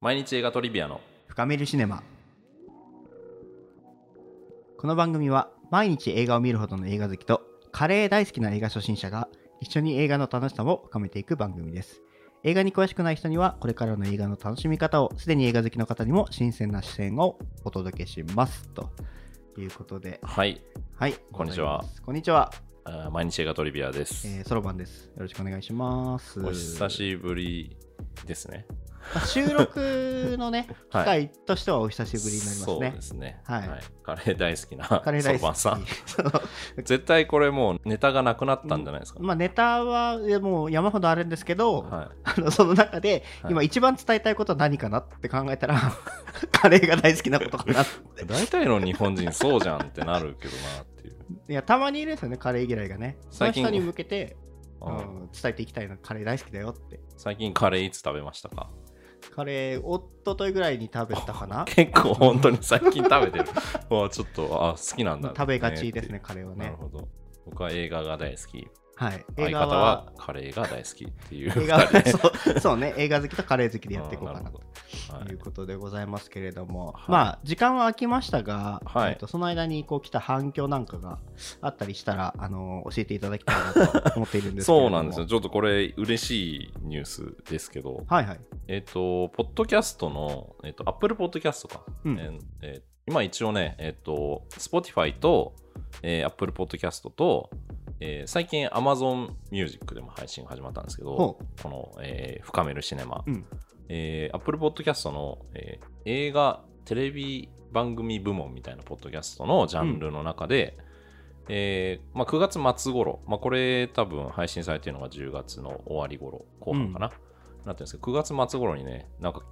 毎日映画トリビアの。深めるシネマ。この番組は毎日映画を見るほどの映画好きとカレー大好きな映画初心者が一緒に映画の楽しさを深めていく番組です。映画に詳しくない人にはこれからの映画の楽しみ方をすでに映画好きの方にも新鮮な視線をお届けします。ということで。はい。はい。こんにちは。こんにちは、毎日映画トリビアです、えー、ソロバンです。よろしくお願いします。お久しぶりですね。まあ収録のね機 はい。会としてはお久しぶりになりますそうねですね。はい。カレー大好きなカレー大好き。さん。絶対これもうネタがなくなったんじゃないですか、まあ、ネタはもう山ほどあるんですけど、は あのその中ではい。今一番伝えたいことは何かなって考えたらカレーが大好きなことかなって。い、大体の日本人そうじゃんってなるけどなっていう、いやたまにいるんですよねカレー嫌いがね。その最近人に向けて、伝えていきたいなカレー大好きだよって。最近カレーいつ食べましたか？カレーおっとといぐらいに食べたかな？結構本当に最近食べてる。わちょっとあ好きなんだ、食べがちですねカレーはね。なるほど。僕は映画が大好きはい。相映画は方はカレーが大好きっていう映画 そうそうね。映画好きとカレー好きでやっていこうかなと。い。いうことでございますけれども、はい。まあ時間は空きましたが、はい。えっとその間にこう来た反響なんかがあったりしたら、あの教えていただきたいなと思っているんですけそうなんですよ。ちょっとこれ嬉しいニュースですけど、はいはい。えっ、と、ポッドキャストの、えっ、と、Apple Podcast か。うん。えーえー今一応ね、えっ、と、Spotify と、えー Apple Podcast と、えー最近 Amazon Music でも配信が始まったんですけど、ほこの、えー深めるシネマ、うん。えー Apple Podcast の、えー映画、テレビ番組部門みたいなポッドキャストのジャンルの中で、えーまあ、9月末頃、まあ、これ多分配信されてるのが10月の終わり頃、後半かな。なってるんですけど、9月末頃にね、なんか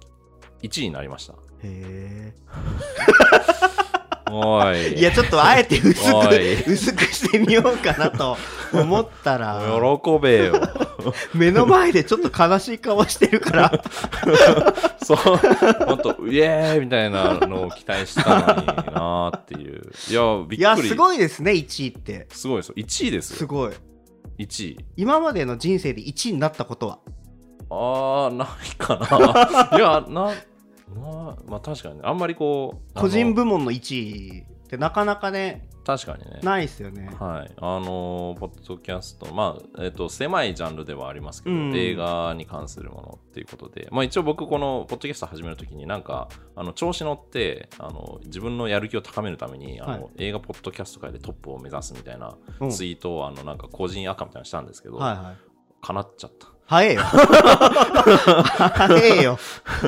1位になりました。へ おえい。いやちょっとあえて薄く薄くしてみようかなと思ったら 喜べよ。目の前でちょっと悲しい顔してるから そう、本当イエーイみたいなのを期待したのになーっていう。いや、びっくり。いやすごいですね1位ってすごいですよ。1位ですよ。すごい1位。今までの人生で1位になったことは？あー、ないかな。いや、な、な、まあ確かにね。あんまりこう、個人部門の1位ってなかなかね確かにね。ないですよねはい。あのーポッドキャスト、まあ、えっ、と、狭いジャンルではありますけど、うん映画に関するものっていうことで、まあ一応僕、このポッドキャスト始めるときになんか、あの、調子乗って、あの、自分のやる気を高めるために、あの、はい映画ポッドキャスト界でトップを目指すみたいなうんツイートを、あの、なんか個人赤みたいなのしたんですけど、はいはい叶っちゃった。早えよ。早えよ。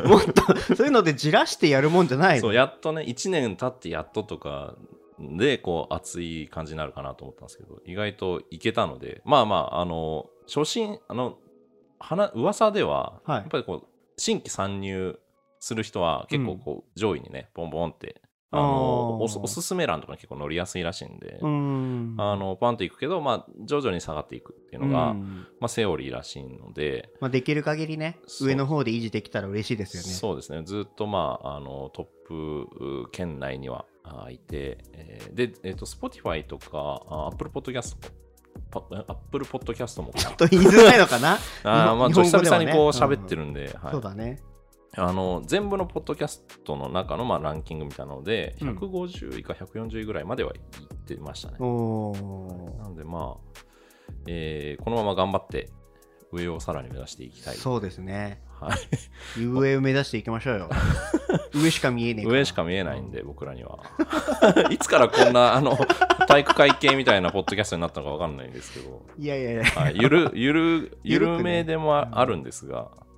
もっとそういうのでじらしてやるもんじゃないそう、のやっとね、1年経ってやっととかで、こう、熱い感じになるかなと思ったんですけど、意外といけたので、まあまあ、あの、初心、あの、話噂では、はい。やっぱりこう、新規参入する人は結構こう、上位にね、ボンボンって、あのおすおすすめ欄とかに結構乗りやすいらしいんで、うーん。あの、パンといくけど、まあ、徐々に下がっていくっていうのが、うん。まあ、セオリーらしいので、まあ、できる限りね上の方で維持できたら嬉しいですよね。そうですね、ずっと、まあ、あのトップう圏内にはあいて、えーで、えっと Spotify とかあ Apple Podcast も。パ Apple Podcast もちょっと言いづらいのかな？あーまあ、日ちょっと久々にこう喋ってるんで、はい。そうだねあの全部のポッドキャストの中のまあランキングみたいなので、うん。150位か140位ぐらいまではいってましたね。なので、まあ、えーこのまま頑張って上をさらに目指していきたい。そうですね。はい、上を目指していきましょうよ。上しか見えねえから。上しか見えないんで、僕らには。いつからこんな、あの、体育会系みたいなポッドキャストになったのかわかんないんですけど、いやいやいや。はい、ゆる、ゆる、ゆゆるめでもああるんですが、はい。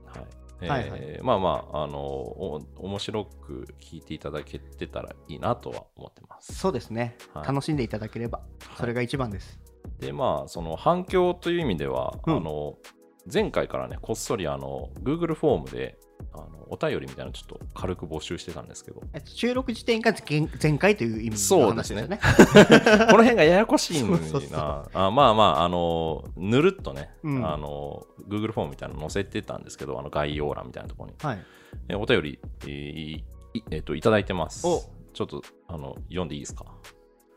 えーはいはい。まあまあ、あの、お面白く聞いていただけてたらいいなとは思ってます。そうですね、はい。楽しんでいただければそれが一番です、で、まあ、その反響という意味では、うん。あの、前回からね、こっそりあの、Google フォームで、あのお便りみたいなのちょっと軽く募集してたんですけど、えっと収録時点が前前回という意味のそうですね。話ですよね。この辺がややこしいのにな。そうそうそう。あまあまあ、あの、ぬるっとね、うん。あの、Google フォームみたいなの載せてたんですけど、あの概要欄みたいなところに。はい。えお便り、えーいいえっといただいてます。お。ちょっとあの読んでいいですか？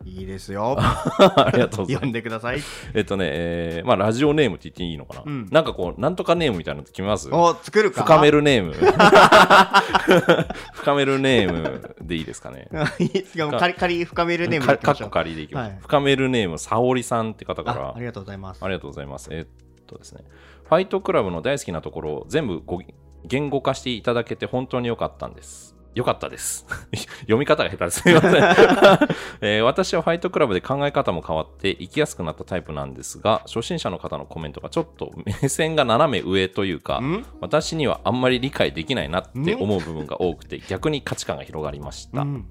いいですよ。ありがとうござい読ます。んでください。えっとね、えーまあラジオネームって言っていいのかな、うん。なんかこうなんとかネームみたいなのって決めます？お作るか？深めるネーム。深めるネームでいいですかね？いいですか仮仮深めるネームでいきましょう。こ仮でいきます、はい。深めるネーム沙織さんって方から。あありがとうございます。ありがとうございます。えーっとですね、ファイトクラブの大好きなところを全部ご言語化していただけて本当に良かったんです。良かったです。読み方が下手です。すいません、えー私はファイトクラブで考え方も変わって生きやすくなったタイプなんですが、初心者の方のコメントがちょっと目線が斜め上というか、ん？私にはあんまり理解できないなって思う部分が多くて、逆に価値観が広がりました。うん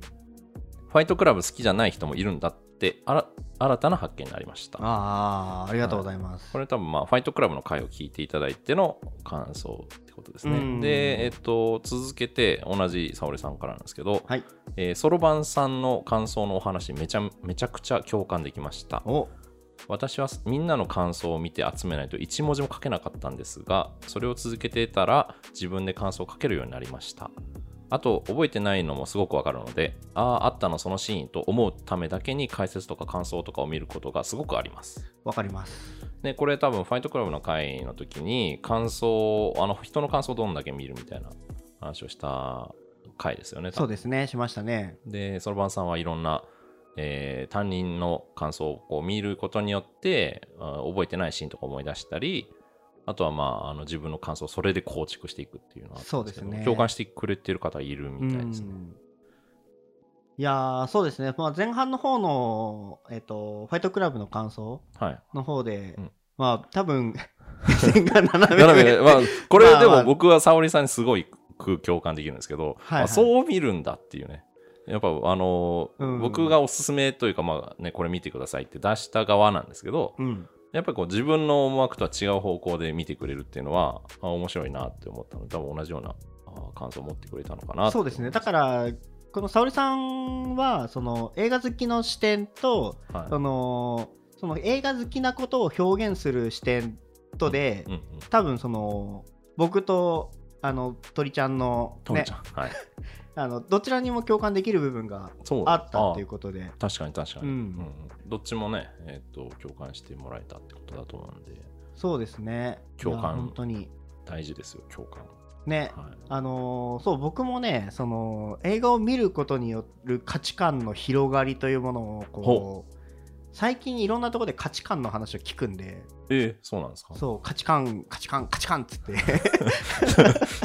ファイトクラブ好きじゃない人もいるんだって、あら新たな発見になりました。ああありがとうございます、これ多分まあファイトクラブの回を聞いていただいての感想ってことですね。うんで、えっと、続けて同じ沙織さんからなんですけど、はいえー、ソロバンさんの感想のお話めちゃめちゃくちゃ共感できました。お私はみんなの感想を見て集めないと一文字も書けなかったんですが、それを続けてたら自分で感想を書けるようになりました。あと、覚えてないのもすごくわかるので、ああ、あったのそのシーンと思うためだけに解説とか感想とかを見ることがすごくあります。わかりますで、これ多分ファイトクラブの回の時に感想、あの人の感想をどんだけ見るみたいな話をした回ですよね。そうですねしましたねで、そろばんさんはいろんな、えー担任の感想をこう見ることによってあ覚えてないシーンとか思い出したり、あとはまああの自分の感想をそれで構築していくっていうのはそうですね共感してくれてる方いるみたいですね。うんいやーそうですね、まあ、前半の方の、えっとファイトクラブの感想はい。の方で、うん。まあ多分斜め。まあ、これでも僕は沙織さんにすごい共感できるんですけど、はいはい。まあそう見るんだっていうね。やっぱあのーうん。僕がおすすめというか、まあね、これ見てくださいって出した側なんですけど、うん。やっぱりこう自分の思惑とは違う方向で見てくれるっていうのはあ面白いなって思ったので多分同じようなあ感想を持ってくれたのかなそうですね。だからこの沙織さんはその映画好きの視点とら、はい。そのその映画好きなことを表現する視点とで、うんうん、多分その僕とあの鳥ちゃんの,、ねちゃん、はい、あのどちらにも共感できる部分があったっていうあことで。確かに確かに、うん。うん。どっちもね、えっと共感してもらえたってことだと思うんで。そうですね。共感。本当に。大事ですよ共感、ねはい、あのーそう僕もねその映画を見ることによる価値観の広がりというものをこほう。最近いろんなところで価値観の話を聞くんでえー、そうなんですか？そう価値観価値観価値観っつって。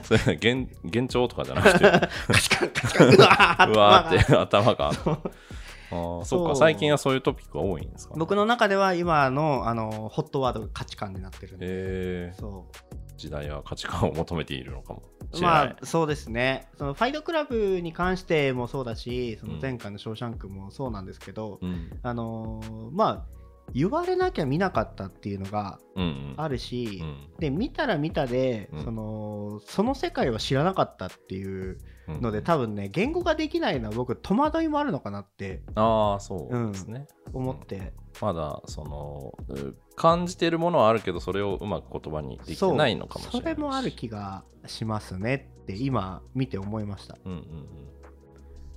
それ幻幻聴とかじゃなくて。価値観価値観。うわーうわって頭が。あーそうか。最近はそういうトピックが多いんですか、ね、僕の中では今のあのホットワードが価値観になってるんで、えー、そ時代は価値観を求めているのかもしうれない、まあそうですね。そのファイトクラブに関してもそうだしその前回の「ショーシャンク」もそうなんですけど、うん。あのーまあ言われなきゃ見なかったっていうのがうんうん。あるし、うん。で見たら見たで、うん。そのその世界を知らなかったっていううんので、多分ね言語ができないのは僕戸惑いもあるのかなってああそうですね、思って、まだそのう感じてるものはあるけどそれをうまく言葉にできてないのかもしれないそれもある気がしますねって今見て思いました。うんうんうん。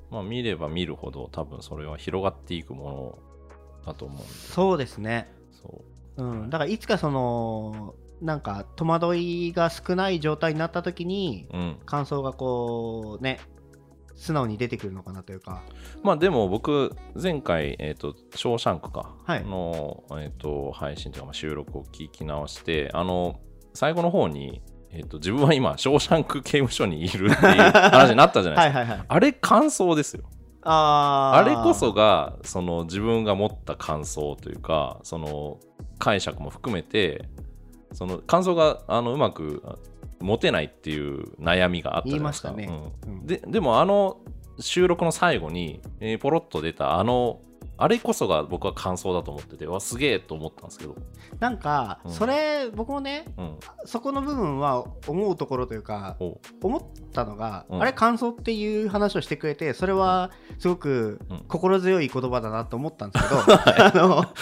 まあ見れば見るほど多分それは広がっていくものだと思うそうですね。そう。うん、だからいつかそのなんか戸惑いが少ない状態になった時にうん。感想がこうね素直に出てくるのかなというか。まあでも僕前回えっ、と「ショーシャンクか」はい。の、えー、と配信というかまあ収録を聞き直してあの最後の方に、えー、と自分は今ショーシャンク刑務所にいるっていう話になったじゃないですか。はいはいはい。あれ感想ですよあー。あれこそがその自分が持った感想というかその解釈も含めてその感想があのうまく持てないっていう悩みがあったじゃないですか。言いましたね。ででもあの収録の最後に、えーポロッと出たあのあれこそが僕は感想だと思っててわすげえと思ったんですけど、なんかうん。それ僕もねうん、そこの部分は思うところというかお思ったのが、うん。あれ感想っていう話をしてくれてそれはすごくうん。心強い言葉だなと思ったんですけど、あのあ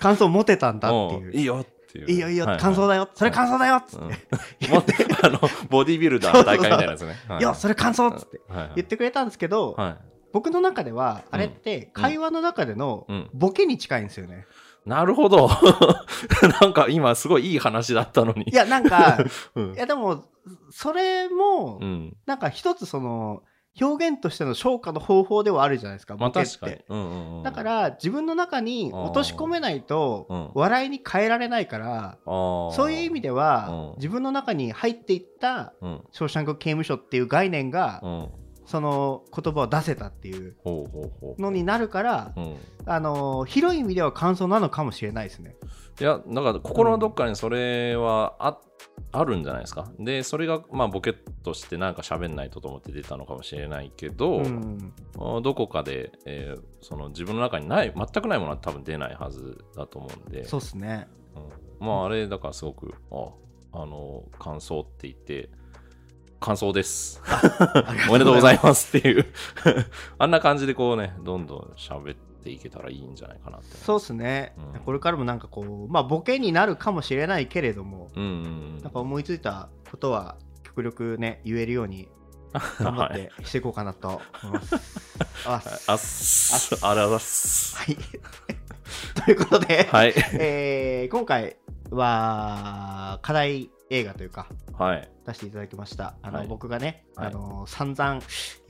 感想持てたんだっていう。うんいいよっていう。いいよいいよ、感想だよ。それ感想だよっつって、うん。もっとあのボディビルダーの大会みたいなやつね。はい。いやそれ感想っつってはいはい。言ってくれたんですけど、はい僕の中ではあれって会話の中でのうん。ボケに近いんですよね。なるほど。なんか今すごいいい話だったのに。いやなんか うんい。やでもそれもうん。なんか一つその表現としての消化の方法ではあるじゃないですかまあボケって。確かに。うんうんうん。だから自分の中に落とし込めないとうん笑いに変えられないからそういう意味ではうん自分の中に入っていったうん。「ショーシャンク刑務所」っていう概念がうん。その言葉を出せたっていう。のになるからうん。あの広い意味では感想なのかもしれないですね。いや、だから心のどっかにそれはあ,、あるんじゃないですか。で、それがまあボケっとしてなんか喋んないとと思って出たのかもしれないけど、うんあどこかで、えーその自分の中にない、全くないものは多分出ないはずだと思うんで、そうっすね。うんまああれだからすごく、あ、あの、感想って言って、感想です。おめでとうございますっていうあんな感じでこうね、どんどん喋っていけたらいいんじゃないかなって。そうっすね、うんこれからもなんかこうまあボケになるかもしれないけれども、うんうんうん。なんか思いついたことは極力ね言えるように頑張っ はいてしていこうかなと思います。あ っあっす。あらざっす。はい。ということで、はい。えー今回は課題映画というかはい。出していただきました。あの、はい僕がね、はいあの散々い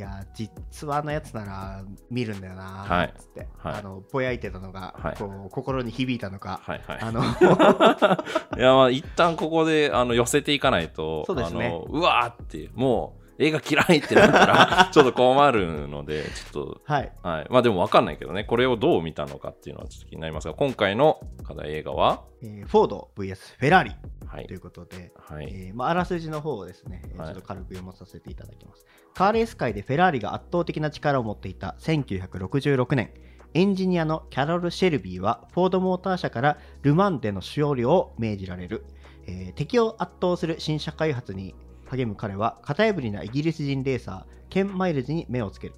や実話のやつなら見るんだよなはいつって、はいあのぼやいてたのが、はいこう心に響いたのか、はいはい。あの いや、まあ、一旦ここで、あの、寄せていかないと、そうですねうわーって、もう、映画嫌いってなったら、ちょっと困るので、ちょっはいと、はい。まあ、でもわかんないけどね、これをどう見たのかっていうのはちょっと気になりますが、今回の課題映画は、えーフォード VS フェラーリはいとい。うことで、はい。えーまあ、あらすじの方をですね、ちょっと軽く読まさせていただきます。カーレース界でフェラーリが圧倒的な力を持っていた1966年、エンジニアのキャロル・シェルビーはフォードモーター社からル・マンでの勝利を命じられる、えー敵を圧倒する新車開発に励む彼は型破りなイギリス人レーサーケン・マイルズに目をつける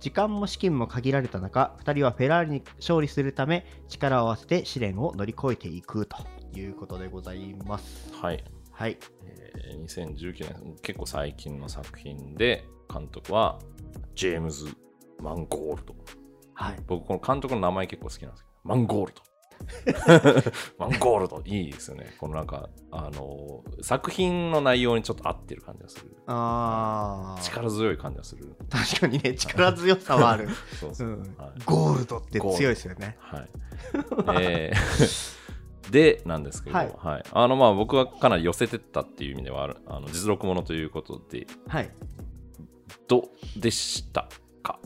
時間も資金も限られた中2人はフェラーリに勝利するため力を合わせて試練を乗り越えていくということでございますはい。はいえー2019年、結構最近の作品で、監督は、ジェームズ・マンゴールド。はい僕、この監督の名前結構好きなんですけど、マンゴールド。マンゴールド、いいですよね。このなんか、あのー作品の内容にちょっと合ってる感じがする。あー力強い感じがする。確かにね力強さはある、そうそう。うんはいゴールドって強いですよねはい。えーで、なんですけど、ははいい。あの、まあ、僕はかなり寄せてったっていう意味ではある、あの実録ものということで、はいどうでしたか？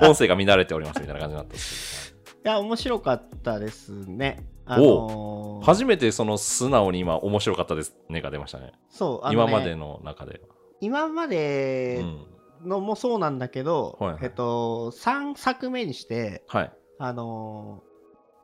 音声が乱れておりますみたいな感じになったんですいや面白かったですねあのー初めてその素直に今面白かったですねが出ましたね。そうね今までの中では。今までうん。のもそうなんだけど、はいはいえっと3作目にしてはい。あのー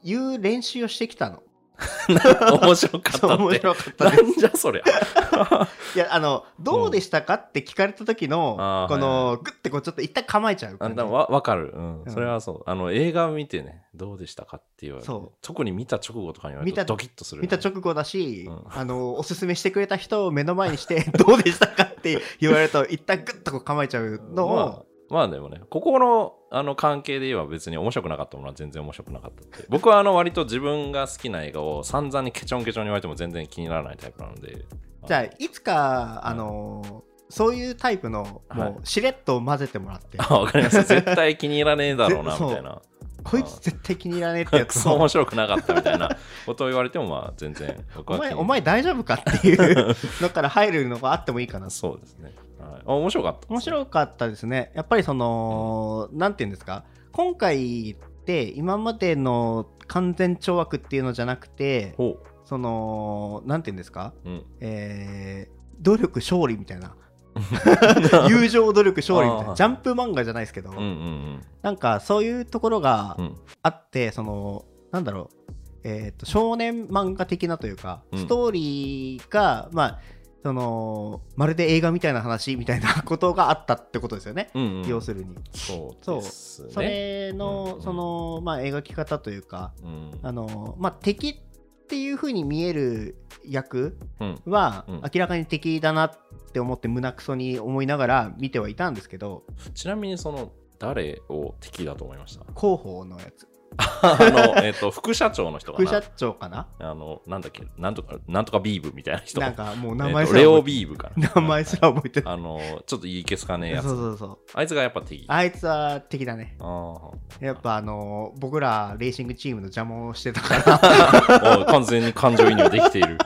言う練習をしてきたの 面白かったって。面白かったなんじゃそりゃ。いやあのどうでしたかって聞かれた時の、このグッてこうちょっと一旦構えちゃうあわわかる、うん。うん。それはそう。あの映画を見てね、どうでしたかって言われてそう、特に見た直後とかに言われ見たるとドキッとする、見た直後だし、うん。あのおすすめしてくれた人を目の前にしてどうでしたかって言われると一旦グッとこう構えちゃうのを、まあ、まあでもね、ここのあの関係で言えば別に面白くなかったものは全然面白くなかったって。僕はあの割と自分が好きな映画を散々にケチョンケチョンに言われても全然気にならないタイプなので。じゃあいつかあのそういうタイプのはいもうしれっと混ぜてもらって、あ、わかります。絶対気に入らねえだろうな、ぜみたいな。こいつ絶対気に入らねえってやくつをそ面白くなかったみたいなことを言われても、まあ全然お前お前大丈夫かっていうのから入るのがあってもいいかなそうですね。はい、あ面白かった。面白かったですねやっぱりその、なんていうんですか？今回って今までの完全懲悪っていうのじゃなくてほそのなんていうんですか？う。うん。えー努力勝利みたいな 友情努力勝利みたいなジャンプ漫画じゃないですけど、うんうんなんかそういうところがうん。うん。あって、そのなんだろう、えー、と少年漫画的なというか、うんストーリーがまあそのまるで映画みたいな話みたいなことがあったってことですよね、うんうん、要するに。そうですね。それの、うんそのまあ描き方というかうん、あの、まあ、敵っていう風に見える役うん。はうん。明らかに敵だなって思って胸くそに思いながら見てはいたんですけどちなみにその誰を敵だと思いました？広報のやつあの、えっと副社長の人かな。副社長かな？あのなんだっけなんとかなんとかビーブみたいな人。なんかもうえ名前すら覚えてビーブかな。名前すら覚えてない。あのちょっと言い消すかねえやつ。そうそうそう。あいつがやっぱ敵。ああいつは敵だね。あやっぱあの僕らレーシングチームの邪魔をしてたから。お完全に感情移入できている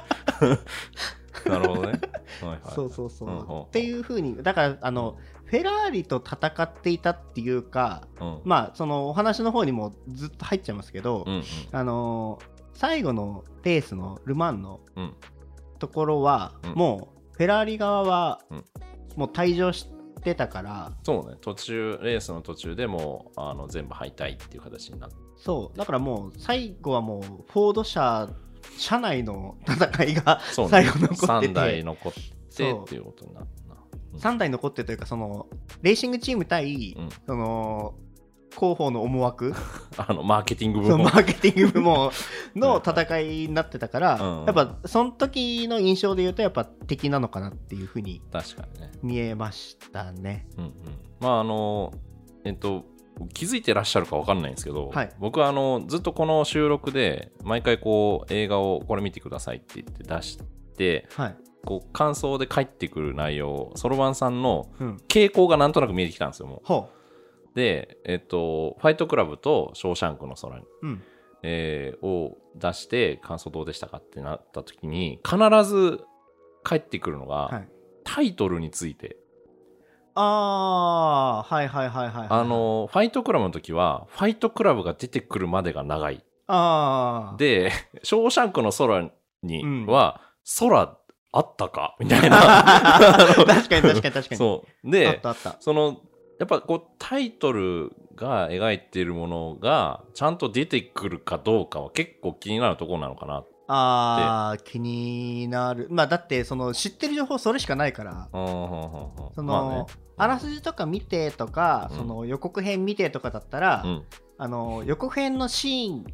なるほどね。はいはい。そうそうそう、うんうんっていう風にだからあのフェラーリと戦っていたっていうかうん。まあそのお話の方にもずっと入っちゃいますけど、うんうん。あの最後のレースのル・マンのうん。ところは、うん。もうフェラーリ側は、うん。もう退場してたからそうね。途中レースの途中でもうあの全部敗退っていう形になって。そう。だからもう最後はもうフォード社社内の戦いが最後残ってて。3台残ってっていうことになった。なう。ん3台残ってというかそのレーシングチーム対、うん。その広報の思惑。あのマーケティング部門。マーケティング部門の 戦いになってたから、うん。やっぱその時の印象で言うとやっぱ敵なのかなっていうふうに確かにね。見えましたね。うんうん。まああのえっと気づいてらっしゃるか分かんないんですけど、はい僕はあのずっとこの収録で毎回こう映画をこれ見てくださいって言って出してはい。こう感想で返ってくる内容そろばんさんのうん。傾向がなんとなく見えてきたんですよもほうでえっと「ファイトクラブ」と「ショーシャンクの空に」う。うん。えーを出して感想どうでしたかってなった時に必ず返ってくるのが、はい。タイトルについてあー、はいはいはいはい、はい。あ、のファイトクラブの時はファイトクラブが出てくるまでが長いあー。で「ショーシャンクの空にうんは、空あったか？みたいな確かに確かに確かに。そうあっでたあった。そのやっぱこうタイトルが描いているものがちゃんと出てくるかどうかは結構気になるところなのかなあー、気になる。まあだって、その知ってる情報それしかないから。その、まあねあらすじとか見てとか、うん。その予告編見てとかだったら、うん。あの予告編のシーン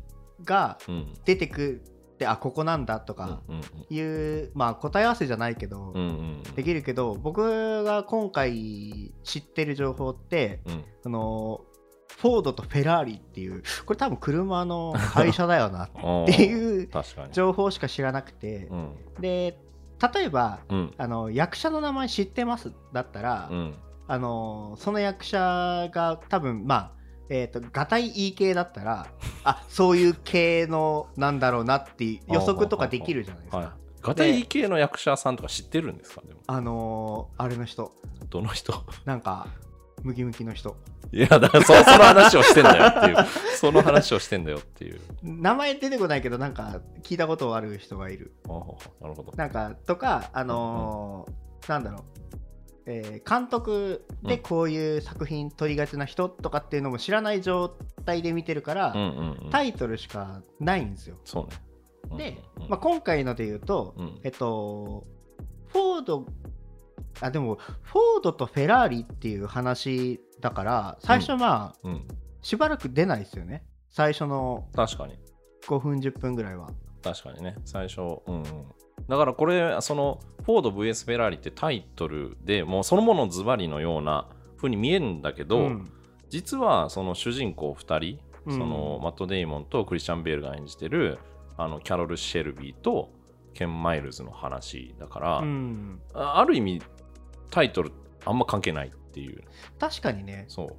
がうん。出てくってあここなんだとかうんいう、まあ答え合わせじゃないけど、うんうんできるけど僕が今回知ってる情報ってうん。そのフォードとフェラーリっていうこれ多分車の会社だよな っうんていう情報しか知らなくて。う、ん。で例えばうん。あの役者の名前知ってますだったら、うんあのその役者が多分まあえー、とガタイいい系だったら あそういう系のなんだろうなって予測とかできるじゃないですか。はいガタイ系の役者さんとか知ってるんですか？でも。あのーあれの人。どの人？なんかムキムキの人。いやだからそその話をしてんだよっていう。その話をしてんだよっていう。名前出てこないけどなんか聞いたことある人がいる。ああなるほど。なんかとかあのーなんだろう、えー監督でこういう作品撮りがちな人とかっていうのも知らない状態で見てるから、タイトルしかないんですよ。そうね。うんで、うん。まあ、今回ので言うと、うん。えっと、フォード、あ、でも、フォードとフェラーリっていう話だから、最初まあ、うん。しばらく出ないですよね。最初の確かに。5分、10分ぐらいは。確かにね。最初うんうんだからこれそのフォード VS フェラーリってタイトルでもうそのものズバリのような風に見えるんだけど、うん。実はその主人公2人、うん。そのマット・デイモンとクリスチャン・ベールが演じてるあのキャロル・シェルビーとケン・マイルズの話だから、うん。あある意味タイトルあんま関係ないっていう。確かにね。そう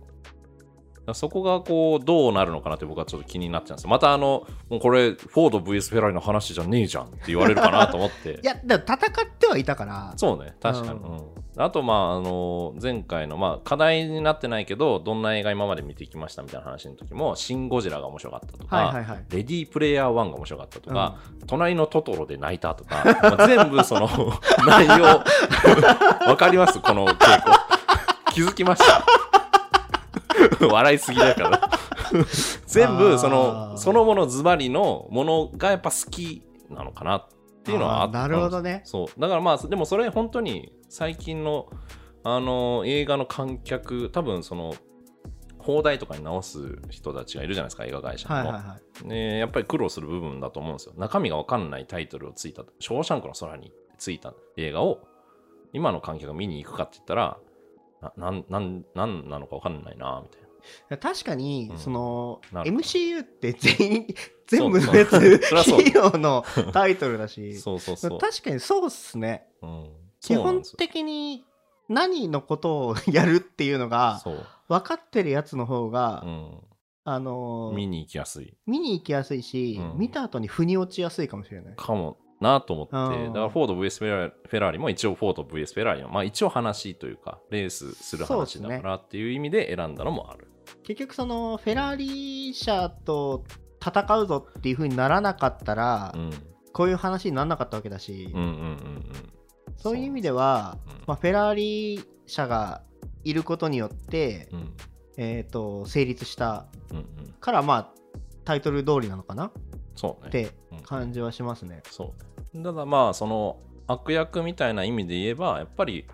そこがこうどうなるのかなって僕はちょっと気になっちゃうんですよ。またあのもうこれフォード VS フェラーリの話じゃねえじゃんって言われるかなと思って。いや、でも戦ってはいたから、そうね確かに、ううん。あとまああの前回のまあ課題になってないけどどんな映画今まで見てきましたみたいな話の時も「シン・ゴジラ」が面白かったとか、はいはいはい。レディープレイヤー1が面白かったとか、隣のトトロで泣いたとか、まあ全部その 内容わかります？この傾向。気づきました？笑いすぎだから。全部そあのー。そのものズバリのものがやっぱ好きなのかなっていうのはあったなるほどね。そう。だからまあでもそれ本当に最近のあの映画の観客多分その放題とかに直す人たちがいるじゃないですか映画会社の、はいはいはい。ね、やっぱり苦労する部分だと思うんですよ。中身が分かんないタイトルをついた「ショーシャンクの空に」ついた映画を今の観客が見に行くかって言ったらななんなんなのか分かんないなみたいな。確かに、うん。その MCU って全員 全部のやつそうそりゃそう。ヒーローの タイトルだし。そうそうそう、確かにそうっすね。うん、基本的に何のことをやるっていうのが分かってるやつの方が、うん、あのー見に行きやすい。見に行きやすいし、うん。見た後に腑に落ちやすいかもしれない。かもなと思って、うんだからフォード VS フェラーリも一応フォード VS フェラーリの、まあ一応話というか、レースする話だからっていう意味で選んだのもある。結局そのフェラーリ社と戦うぞっていう風にならなかったら、うん、こういう話にならなかったわけだし、うんうんうんうん。そういう意味では、うんまあ、フェラーリ社がいることによって、うんえー、と成立したからまあタイトル通りなのかな？そうね。ってうん感じはしますね。そう。ただまあ、その悪役みたいな意味で言えば、やっぱり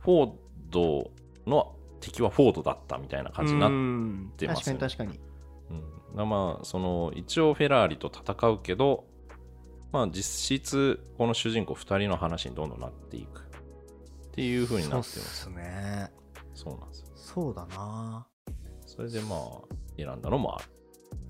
フォードの敵はフォードだったみたいな感じになって、ますよね確かに確かに。うん、だまあ、その一応フェラーリと戦うけど、まあ実質この主人公2人の話にどんどんなっていくっていう風になってます。そうっすね。そうなんですよ。そうだな。それでまあ選んだのもある。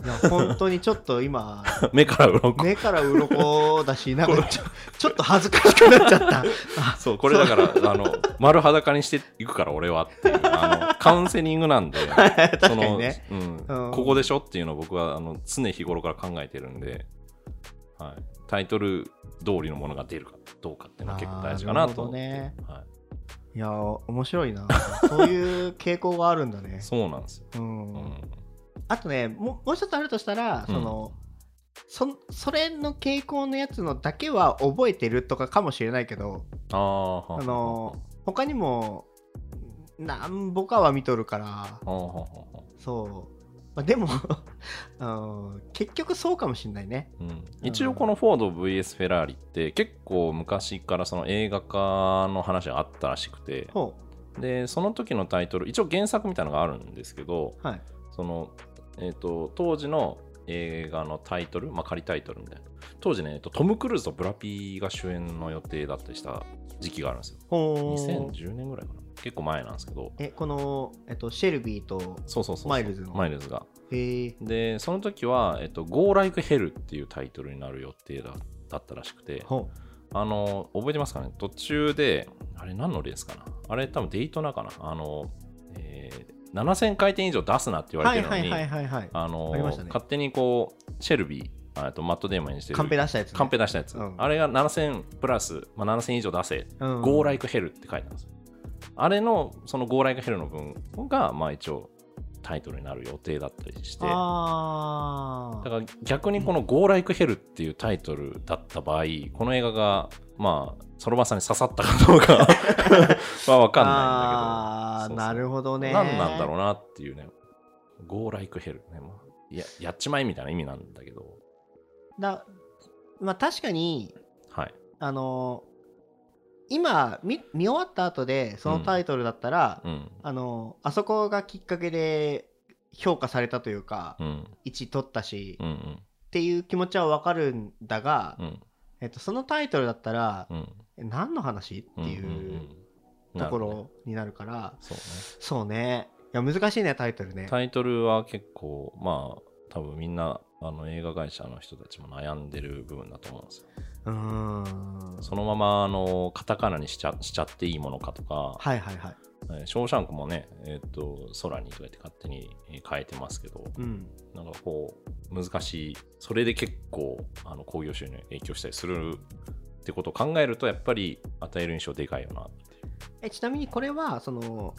いや本当にちょっと今 目から鱗目から鱗だし なんかちょちょっと恥ずかしくなっちゃった。あ そう、これだから、あの、丸裸にしていくから、俺はっていう、あの、カウンセリングなんで、ね。うんうんここでしょっていうのを僕は、あの、常日頃から考えてるんで、はい。タイトル通りのものが出るかどうかっていうのは結構大事かなと思って。なるほはいいや面白いな。そういう傾向があるんだね。そうなんですよ。うんうん。あとねももう一つあるとしたら、そのそそれの傾向のやつのだけは覚えてるとかかもしれないけどああ、はあの他にもなんぼかは見とるからそう、まあ、でも うん結局そうかもしれないね。うん。一応このフォード VS フェラーリって結構昔からその映画化の話があったらしくてほでその時のタイトル一応原作みたいなのがあるんですけどうはい。その、えー、と当時の映画のタイトル、まあ、仮タイトルみたいな。当時ね、えーとトム・クルーズとブラピが主演の予定だったりした時期があるんですよ。ほう。2010年ぐらいかな。結構前なんですけど。えこの、えっと、シェルビーとそうそうそうそう。マイルズの？マイルズが。でその時は、えっと、Go Like Hell っていうタイトルになる予定だだったらしくて。ほあの覚えてますかね？途中であれ何のレースかな？あれ多分デイトナかな？あの、えー7000回転以上出すなって言われてるのに、あのありましたね。勝手にこうシェルビーあとマットデーモンにしてる。カンペ出したやつ、ね、カンペ出したやつ、うん。あれが7000プラス、まあ、7000以上出せ、うん、Go Like Hell って書いてあるんですよ。あれのその Go Like Hell の分がまあ一応タイトルになる予定だったりして。あだから逆にこの Go Like Hell っていうタイトルだった場合、この映画が、まあ、そろばさんに刺さったかどうかは わかんないんだけど。あーそうそうなるほどね何なんだろうなっていうね。Go Like Hell ね。まあ、ややっちまいみたいな意味なんだけど。だまあ確かにはい。あのー今見見終わった後でそのタイトルだったら、うん。あのーあそこがきっかけで評価されたというか、うん。1取ったし、っうん。うん。ていう気持ちはわかるんだが、うん。えっと、そのタイトルだったら、うん。え何の話？っていんんうんとこなるほどね。ろになるから、そうね。そうね。いや難しいねタイトルね。タイトルは結構、まあ、多分みんなあの映画会社の人たちも悩んでる部分だと思うんですよ。うーん。そのままあのカタカナにしちゃしちゃっていいものかとか、はいはいはい。えーショーシャンクもね、えっと空にとかって勝手にえー変えてますけど、うん。なんかこう難しい。それで結構あの興行収入に影響したりするってことを考えるとやっぱり与える印象でかいよなってえちなみにこれはその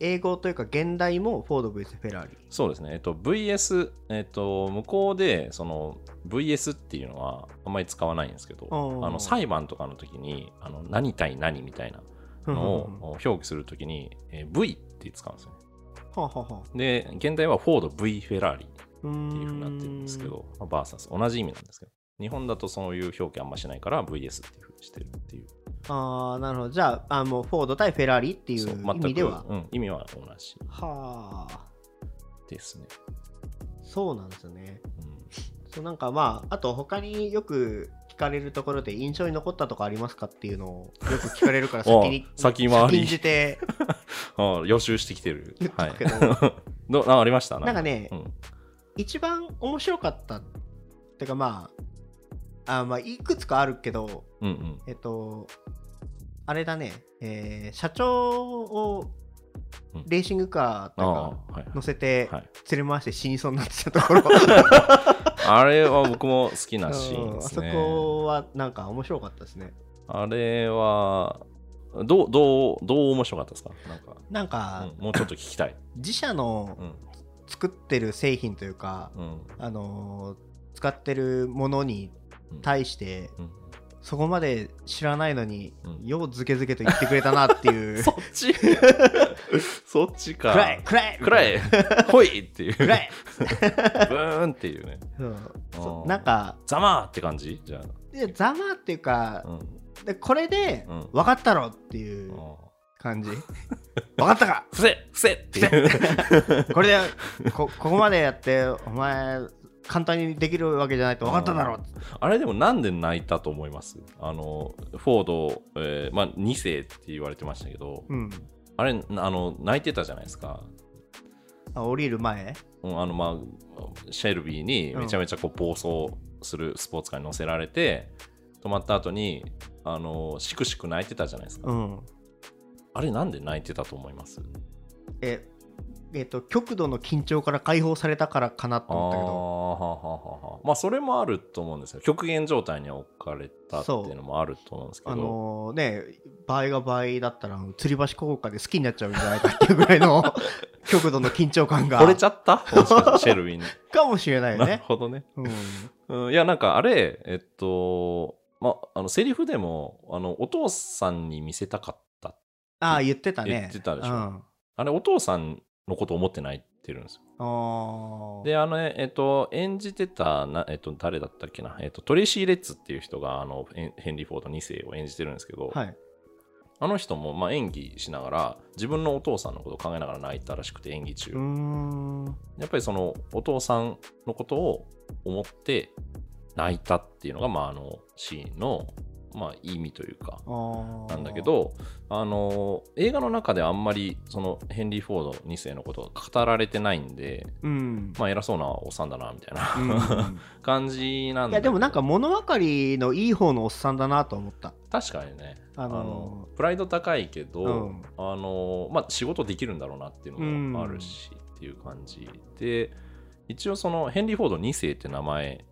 英語というか現代もフォード VS フェラーリ。そうですね、えっと、VS、えっと、向こうでその VS っていうのはあんまり使わないんですけどあの裁判とかの時にあの何対何みたいなのを表記するときに、えー V って使うんですよね。はあはで現代はフォード V フェラーリっていうふうになってるんですけど、まあ、バーサス。同じ意味なんですけど。日本だとそういう表記あんましないから VS っていうふうにしてるっていう。ああなるほど。じゃああもうフォード対フェラーリっていう意味では？うん、意味は同じ。はあ。ですね。そうなんですよね。うん。そうなんかまあ、あと他によく聞かれるところで印象に残ったとこありますかっていうのをよく聞かれるから 先にあ先回り。じて。予習してきてる。はい。ど、どあありました？なんか。ねうん。一番面白かったってかまああまあいくつかあるけどうんうん。えっとあれだね、えー社長をうん。レーシングカーとあか乗せてはい。連れ回して死にそうになってたところあれは僕も好きなシーンうんあそですね。こはなんか面白かったですねあれは、どう、どう、どう面白かったですか？なんか、なんか、うんもうちょっと聞きたい。自社のうん。作ってる製品というか、うん。あのー使ってるものに対して、うんそこまで知らないのに、うんようズケズケと言ってくれたなっていう そっち？そっちか。くらいくらい。くらい。ほいっていう。くらい。ブーンっていうね。そう。なんか。ざまーって感じ？じゃでざまっていうかあ。、うん。でこれで、うん。分かったろっていうあ感じ。分かったか？ー伏せ伏せっていう。これでこここまでやってお前簡単にできるわけじゃないと分かっただろあれでもなんで泣いたと思います？あの、フォード、えーまあ2世って言われてましたけど、うんあれ、あの、泣いてたじゃないですか。あ降りる前？うんあのまあシェルビーにめちゃめちゃこう暴走するスポーツカーに乗せられて、止まった後にあのしくしく泣いてたじゃないですか、うん。あれなんで泣いてたと思います？ええっと極度の緊張から解放されたからかなとあー思ったけど。ははははまあそれもあると思うんですよ。極限状態に置かれたっていうのもあると思うんですけど。あのね場合が場合だったら吊り橋効果で好きになっちゃうんじゃないかっていうぐらいの 極度の緊張感が。惚れちゃった？シェルビーにかもしれないよなるね。ほどね、うん、うん、いやなんかあれえっとまああのセリフでもあのお父さんに見せたかったああ言ってたね。言ってたでしょ。うん、あれお父さんのこと思ってないってるんですよあーで、あのね、えっと、演じてたな、えっと、誰だったっけな、えっと、トレイシー・レッツっていう人が、あの、ヘンリー・フォード2世を演じてるんですけど、はい。あの人も、まあ、演技しながら、自分のお父さんのことを考えながら泣いたらしくて、演技中。やっぱりその、お父さんのことを思って泣いたっていうのが、まあ、あの、シーンの、まあ、意味というか、なんだけ、ど、あの、映画の中ではあんまり、その、ヘンリー・フォード2世のことが語られてないんで、うん。まあ、偉そうなおっさんだな、みたいな。うん 感じなんだいやでもなんか物分かりのいい方のおっさんだなと思った。確かにねあのーあのプライド高いけど、うんあのまあ、仕事できるんだろうなっていうのもあるし、っていう感じで一応そのヘンリー・フォード2世って名前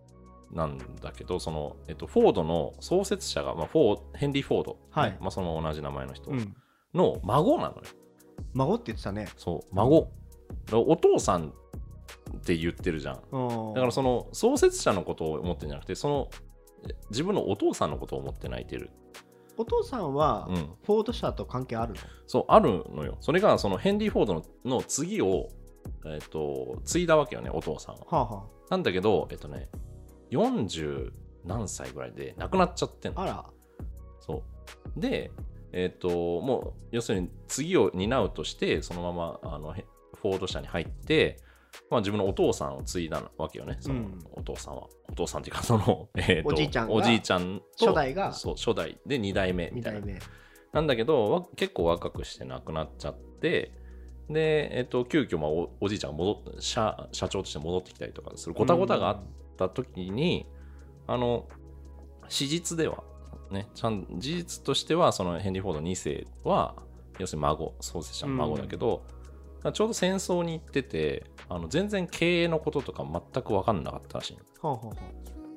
なんだけどその、えっと、フォードの創設者が、まあ、フォーヘンリー・フォード、ね。はい。まあ、その同じ名前の人。うん。の孫なのよ、孫って言ってたね。そう孫。お父さんって言ってるじゃん。だだからその創設者のことを思ってるんじゃなくてその自分のお父さんのことを思って泣いてる、お父さんはうん、フォード社と関係あるの？そうあるのよ。それがそのヘンリー・フォードのの次を、えっと継いだわけよねお父さんは。はあはなんだけどえっとね40何歳ぐらいで亡くなっちゃってんのあ。あら。そうでえっともう要するに次を担うとしてそのままあのヘフォード社に入ってまあ、自分のお父さんを継いだわけよね、そのうんお父さんは。お父さんっていうか、その、えーとおじいちゃんがおじいちゃんと初代がそう、初代で2代目み2たいな。なんだけど、わ結構若くして亡くなっちゃって、で、えっと、急遽まあおおじいちゃんが戻っ社社長として戻ってきたりとかするごたごたがあった時に、あの、史実では、ね、ちゃん事実としては、そのヘンリー・フォード2世は、要するに孫、創設者の孫だけど、ちょうど戦争に行ってて、あの全然経営のこととか全く分かんなかったらしいの。はあはあは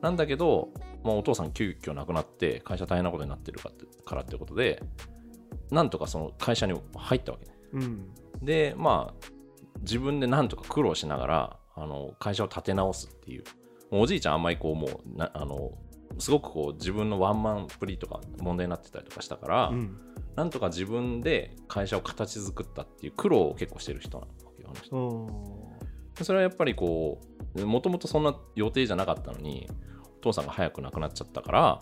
なんだけど、まあ、お父さん急遽亡くなって会社大変なことになってるからってことでなんとかその会社に入ったわけねあうん。でまあ自分でなんとか苦労しながらあの会社を立て直すっていうおじいちゃんあんまりこうもうなあのすごくこう自分のワンマンプリとか問題になってたりとかしたから、うん。なんとか自分で会社を形作ったっていう苦労を結構してる人なわけよそれはやっぱりこうもともとそんな予定じゃなかったのにお父さんが早く亡くなっちゃったから、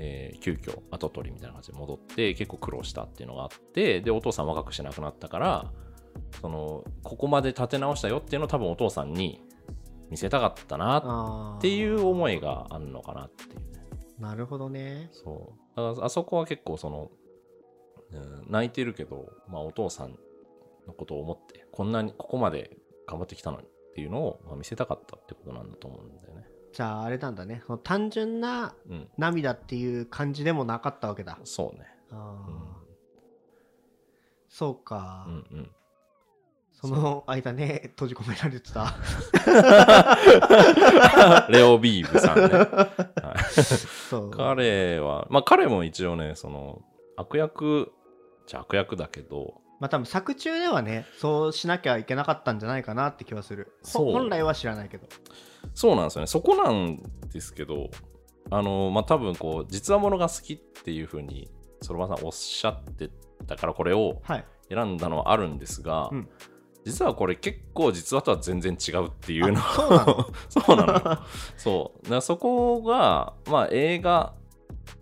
えー急遽後取りみたいな感じで戻って結構苦労したっていうのがあってでお父さん若くして亡くなったからそのここまで立て直したよっていうのを多分お父さんに見せたかったなっていう思いがあるのかなっていうね。なるほどね。そう。だからあそこは結構その、うん、泣いてるけど、まあ、お父さんのことを思ってこんなにここまで頑張ってきたのにっていうのを、まあ、見せたかったってことなんだと思うんだよね。じゃああれなんだね。その単純なうん。涙っていう感じでもなかったわけだ。そうね。あー。うん。そうか、うんうんその間ね閉じ込められてた。レオビーブさんね、彼はまあ彼も一応ねその悪役じゃ悪役だけど。まあ多分作中ではねそうしなきゃいけなかったんじゃないかなって気はする。ほそう。本来は知らないけど。そうなんですよね。そこなんですけどあのまあ多分こう実話ものが好きっていうふうにそろばんさんおっしゃってたからこれをはい。選んだのはあるんですが、うん実はこれ結構実話とは全然違うっていうの。あそうなの？そうなそこがまあ映画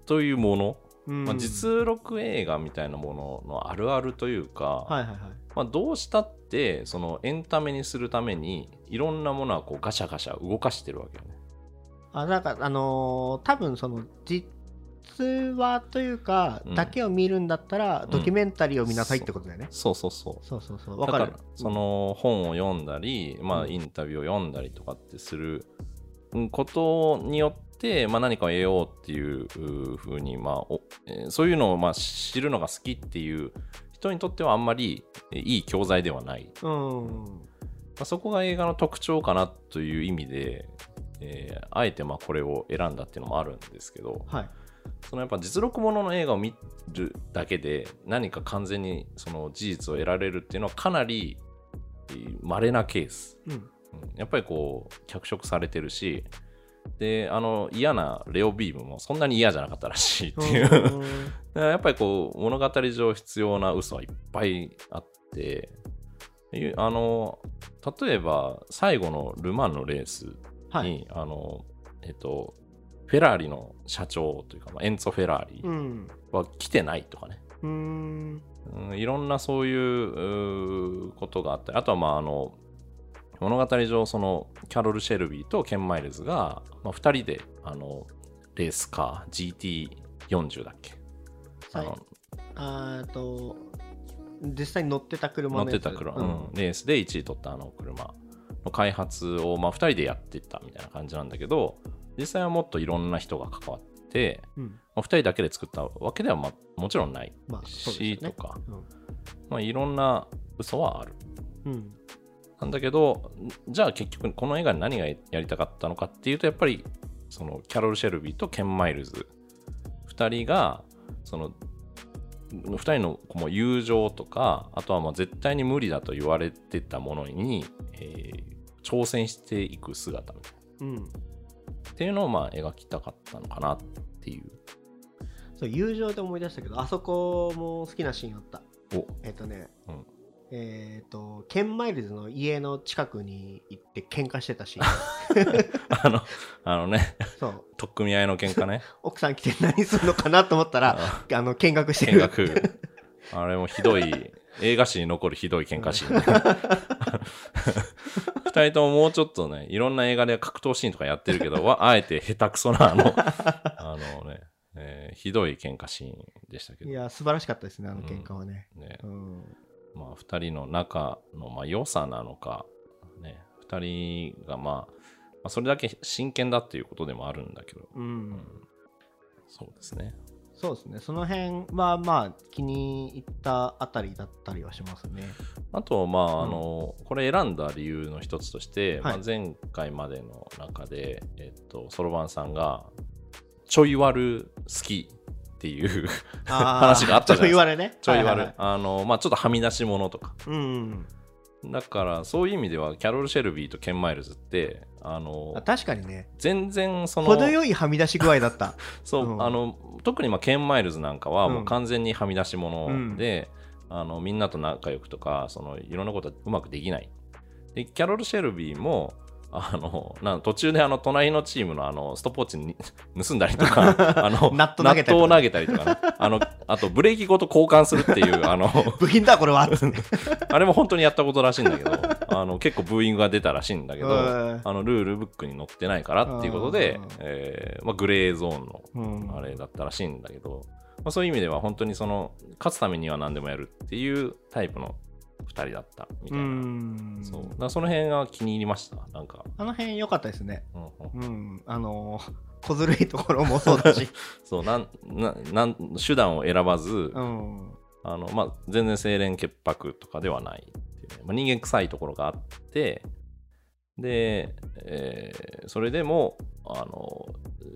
というもの、うん。まあ、実録映画みたいなもののあるあるというか、はいはいはい。まあ、どうしたってそのエンタメにするためにいろんなものはこうガシャガシャ動かしてるわけよね。あなんかあのー多分その実話というか、うん。だけを見るんだったらん。ドキュメンタリーを見なさいってことだよね、そうそうそう。そうそうそう。わからる。その本を読んだり、まあ、うんインタビューを読んだりとかってすることによって、まあ、何かを得ようっていうふうに、まあおえーそういうのをまあ知るのが好きっていう人にとってはあんまりえーいい教材ではない、うん。まあ、そこが映画の特徴かなという意味で、えーあえてまあこれを選んだっていうのもあるんですけどはい。そのやっぱ実録ものの映画を見るだけで何か完全にその事実を得られるっていうのはかなりまれなケース、うん。うん。やっぱりこう脚色されてるしであの嫌なレオビームもそんなに嫌じゃなかったらしいっていう、だからやっぱりこう物語上必要な嘘はいっぱいあってあの例えば最後のル・マンのレースに、はい。あのえっとフェラーリの社長というか、まあエンツォ・フェラーリうん。は来てないとかね、うーん。うん、いろんなそういうことがあってあとはまああの物語上そのキャロル・シェルビーとケン・マイルズが、まあ、2人であのレースカー GT40 だっけ？あはい。のあーと実際に乗ってた車乗ってた車、うん。レースで1位取ったあの車の開発を、まあ、2人でやってったみたいな感じなんだけど実際はもっといろんな人が関わって、うん。まあ、2人だけで作ったわけでは、まあ、もちろんないまあね。とか、うん。まあ、いろんな嘘はある。うん。なんだけどじゃあ結局この映画に何がやりたかったのかっていうとやっぱりそのキャロル・シェルビーとケン・マイルズ。2人がその2人の友情とかあとはまあ絶対に無理だと言われてたものに、えー挑戦していく姿みたいな。うん。っていうのをまあ描きたかったのかなっていう。そう友情で思い出したけどあそこも好きなシーンあった。お。えっ、とね、うん。えっ、とケン・マイルズの家の近くに行って喧嘩してたシーン。あのあのね。そう。取っ組み合いの喧嘩ね。奥さん来て何するのかなと思ったらああ。の見学して見る学。あれもひどい。映画史に残るひどい喧嘩シーン、二人とももうちょっとねいろんな映画で格闘シーンとかやってるけど わあえて下手くそなあのあのね、えーひどい喧嘩シーンでしたけど。いや素晴らしかったですねあの喧嘩はね、ね。うん。まあ、2人の仲のまあ良さなのか、ね、2人が、まあ、まあそれだけ真剣だっていうことでもあるんだけど、うん。うん。そうですねそうですね。その辺はまあ気に入ったあたりだったりはしますね。あと、まあ、うん。あの、これ選んだ理由の一つとして、はい。まあ、前回までの中で、えっと、そろばんさんが、ちょい悪好きっていう話があったじゃないですか。ちょい言われね。ちょい悪、はいはいはい。あの、まあ、ちょっとはみ出し物とか。うんだから、そういう意味では、キャロル・シェルビーとケン・マイルズって、あのあ、確かにね。全然その、程よいはみ出し具合だった。そう、うん。あの特にまあケン・マイルズなんかはうん。もう完全にはみ出し物で、あのみんなと仲良くとかそのいろんなことはうまくできない。でキャロル・シェルビーもあのなん途中であの隣のチームのあのストップウォッチに 盗んだりとか あのナット投げたりとか。納豆を投げたりとかね。あのあとブレーキごと交換するっていうあの 部品だこれは。あれも本当にやったことらしいんだけどあの結構ブーイングが出たらしいんだけどうんあのルールブックに載ってないからっていうことでうん、えーまあ、グレーゾーンのうん。あれだったらしいんだけど、まあ、そういう意味では本当にその勝つためには何でもやるっていうタイプの2人だったみたういな、ん。そう。だその辺が気に入りました？なんか、あの辺良かったですね。うんうん。うん。あのー小ずるいところもそうだし。そうなんななん手段を選ばず、うん。あのまあ、全然清廉潔白とかではないっていうね。まあ、人間臭いところがあってで、えーそれでもあの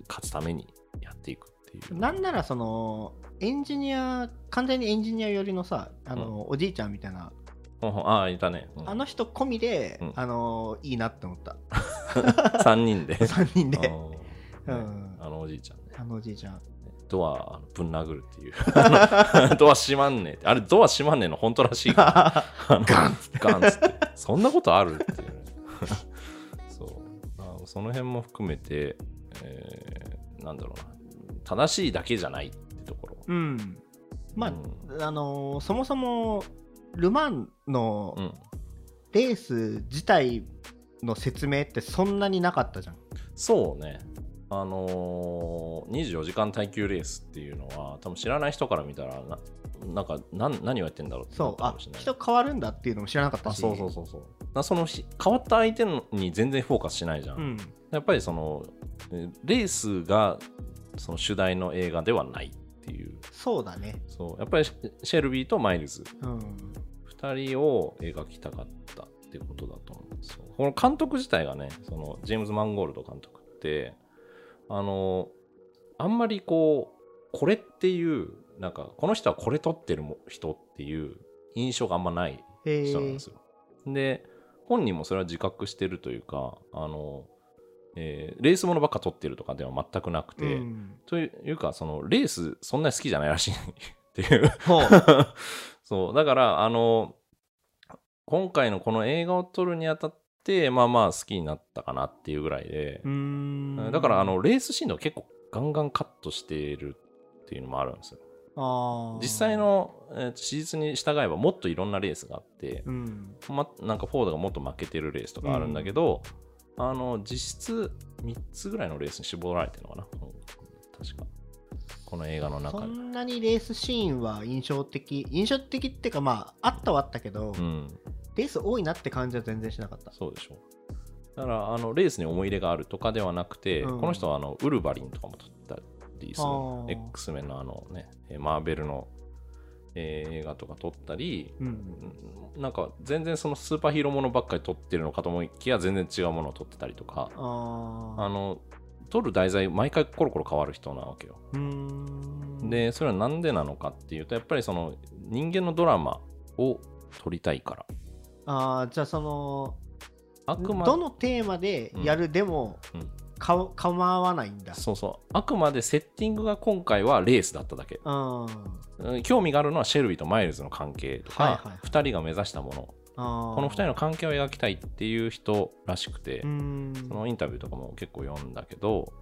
勝つためにやっていくっていう。なんならそのエンジニア完全にエンジニア寄りのさあの、おじいちゃんみたいなああいたね、うん。あの人込みで、うん。あのいいなって思った。3人で。3人で。あのおじいちゃんね。あのおじいちゃん。ドアぶん殴るっていう。ドア閉まんねえあれドア閉まんねえの本当らしいガンガンっつって。そんなことあるっていうね。そう。あその辺も含めて、えーなんだろうな。正しいだけじゃないってところ。うん。まあ、うん。あのーそもそもル・マンのうん。レース自体の説明ってそんなになかったじゃん。そうね。あのー、24時間耐久レースっていうのは多分知らない人から見たらななんかなん何をやってんだろうってそう。あなったかもしれない。人変わるんだっていうのも知らなかったし。あそうそうそうそう。だそのひ変わった相手のに全然フォーカスしないじゃん、うん。やっぱりそのえレースがその主題の映画ではないっていう。そうだね。そう。やっぱりシシェルビーとマイルズ。うん2人を描きたかったってことだと思うんですよ。この監督自体がねそのジェームズ・マンゴールド監督ってあのあんまりこうこれっていうなんかこの人はこれ撮ってるも人っていう印象があんまない人なんですよ。で本人もそれは自覚してるというかあの、えーレースものばっか撮ってるとかでは全くなくて、うん。というかそのレースそんなに好きじゃないらしいっていう そうだからあの今回のこの映画を撮るにあたってまあまあ好きになったかなっていうぐらいで。だからあのレースシーンとか結構ガンガンカットしてるっていうのもあるんですよ。実際の、えーと史実に従えばもっといろんなレースがあって、うん。ま、なんかフォードがもっと負けてるレースとかあるんだけど、あの実質3つぐらいのレースに絞られてるのかな。うん確かこの映画の中そでんなにレースシーンは印象的印象的っていうかまああったはあったけど、うん。レース多いなって感じは全然しなかった。そうでしょだからあのレースに思い入れがあるとかではなくて、うん。この人はあのウルヴァリンとかも撮ったりする。X メンのあのねえーマーベルの、えー映画とか撮ったり、うん。うんなんか全然そのスーパーヒーローものばっかり撮ってるのかと思いきや全然違うものを撮ってたりとか。あの撮る題材毎回コロコロ変わる人なわけよ。でそれはなんでなのかっていうとやっぱりその人間のドラマを撮りたいから。あーじゃあそのあくまどのテーマでやるでもうん。か、構わないんだ。そうそう。あくまでセッティングが今回はレースだっただけ。うん。うん興味があるのはシェルビーとマイルズの関係とか、はいはい2人が目指したものこの2人の関係を描きたいっていう人らしくて、そのインタビューとかも結構読んだけど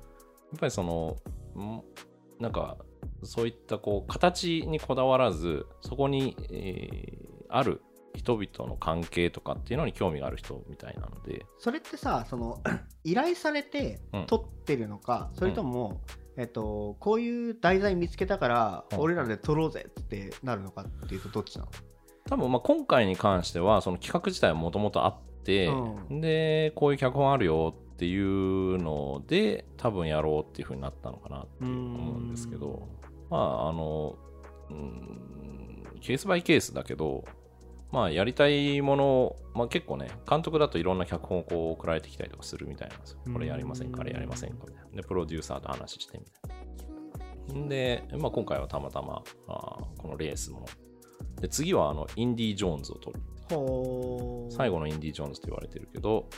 やっぱりそのん？なんかそういったこう形にこだわらずそこに、えーある人々の関係とかっていうのに興味がある人みたいなので。それってさその 依頼されてうん。撮ってるのか、それとも、えっと、こういう題材見つけたから、うん。俺らで撮ろうぜってなるのかっていうとどっちなの？多分まあ今回に関してはその企画自体はもともとあって、うでこういう脚本あるよっていうので多分やろうっていう風になったのかなって思うんですけどまああのうんケースバイケースだけどまあやりたいものを、まあ、結構ね監督だといろんな脚本をこう送られてきたりとかするみたいなんですよ。これやりませんかあれやりませんかみたいな。でプロデューサーと話してみたいな。で、まあ、今回はたまたまあーこのレースもので次はあのインディ・ジョー。ンズを撮る最後のインディ・ジョーンズと言われてるけど、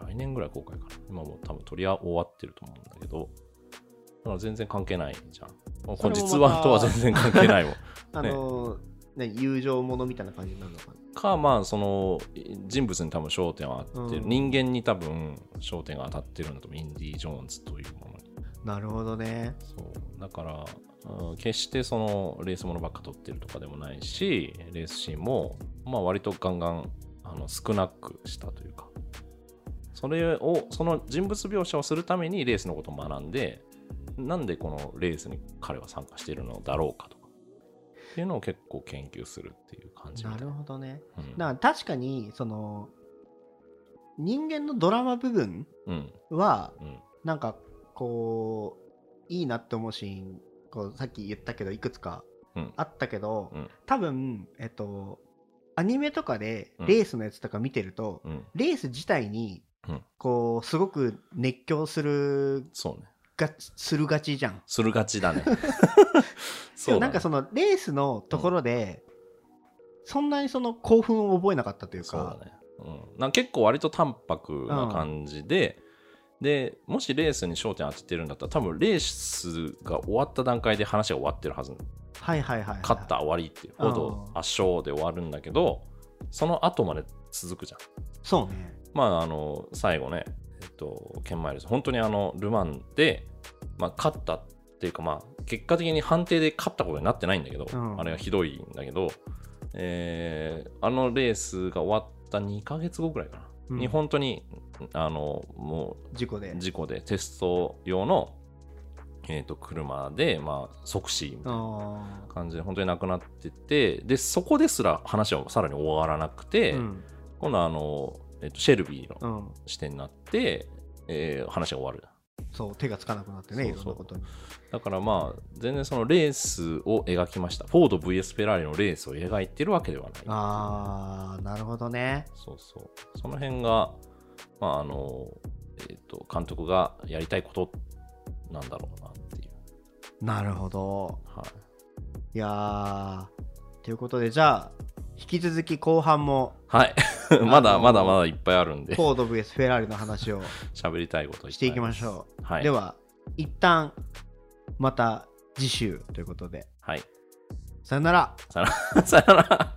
来年ぐらい公開かな。今もう多分撮り終わってると思うんだけど、だから全然関係ないじゃん。もうそれ実話とは全然関係ないもん。あのね。友情ものみたいな感じになるのかな。か、まあ、その人物に多分焦点は当ってる、うん。人間に多分焦点が当たってるんだと思う、インディ・ジョーンズというものに。なるほどね。そう。だから、うん決してそのレースものばっか撮ってるとかでもないし、レースシーンも、まあ割とガンガンあの少なくしたというか、それを、その人物描写をするためにレースのことを学んで、なんでこのレースに彼は参加しているのだろうかとか、っていうのを結構研究するっていう感じみなるほどね。うんだから確かに、その、人間のドラマ部分うん。は、うん。なんかこう、いいなって思うシーン、こうさっき言ったけど、いくつかうんあったけど、うん多分、えっと、アニメとかでうんレースのやつとか見てると、うん。レース自体にうん、こう、すごく熱狂するそうね。がするがちじゃん。するがちだね。で そうだねもなんかそのレースのところで、そんなにその興奮を覚えなかったというか、そうだね。うん、なんか結構割と淡白な感じで、で、もしレースに焦点当ててるんだったら、多分レースが終わった段階で話が終わってるはず。はいはいはい、はい。勝った終わりっていう、ほどうん圧勝で終わるんだけど、その後まで続くじゃん。そうね。まあ、あの、最後ね、えっと、ケンマイルズ、本当にあの、ルマンで、まあ、勝ったっていうか、まあ、結果的に判定で勝ったことになってないんだけど、うんあれはひどいんだけど、えーあのレースが終わった2ヶ月後ぐらいかな、うんに本当に、あの、も事故で。う、。事故でテスト用の、えっと車で、まあ、即死みたいなあ感じで本当に亡くなっててでそこですら話はさらに終わらなくーて、うん。今度はあの、えっとシェルビーのうん、視点になって、えー話が終わるそう手がつかなくなってねいろそう。そうんなことに。だからまあ全然そのレースを描きました。フォード VS フェラーリのレースを描いてるわけではない。ああなるほどね。そうそう。その辺がまああのえっ、と監督がやりたいことなんだろうなっていう。なるほど。はい。いやーということでじゃあ引き続き後半もはい。まだあのーまだまだいっぱいあるんで。フォード VS フェラーリの話を 喋りたいことしていきましうょう、はい。では一旦また次週ということで。はい。さよなら。さよなら。さよなら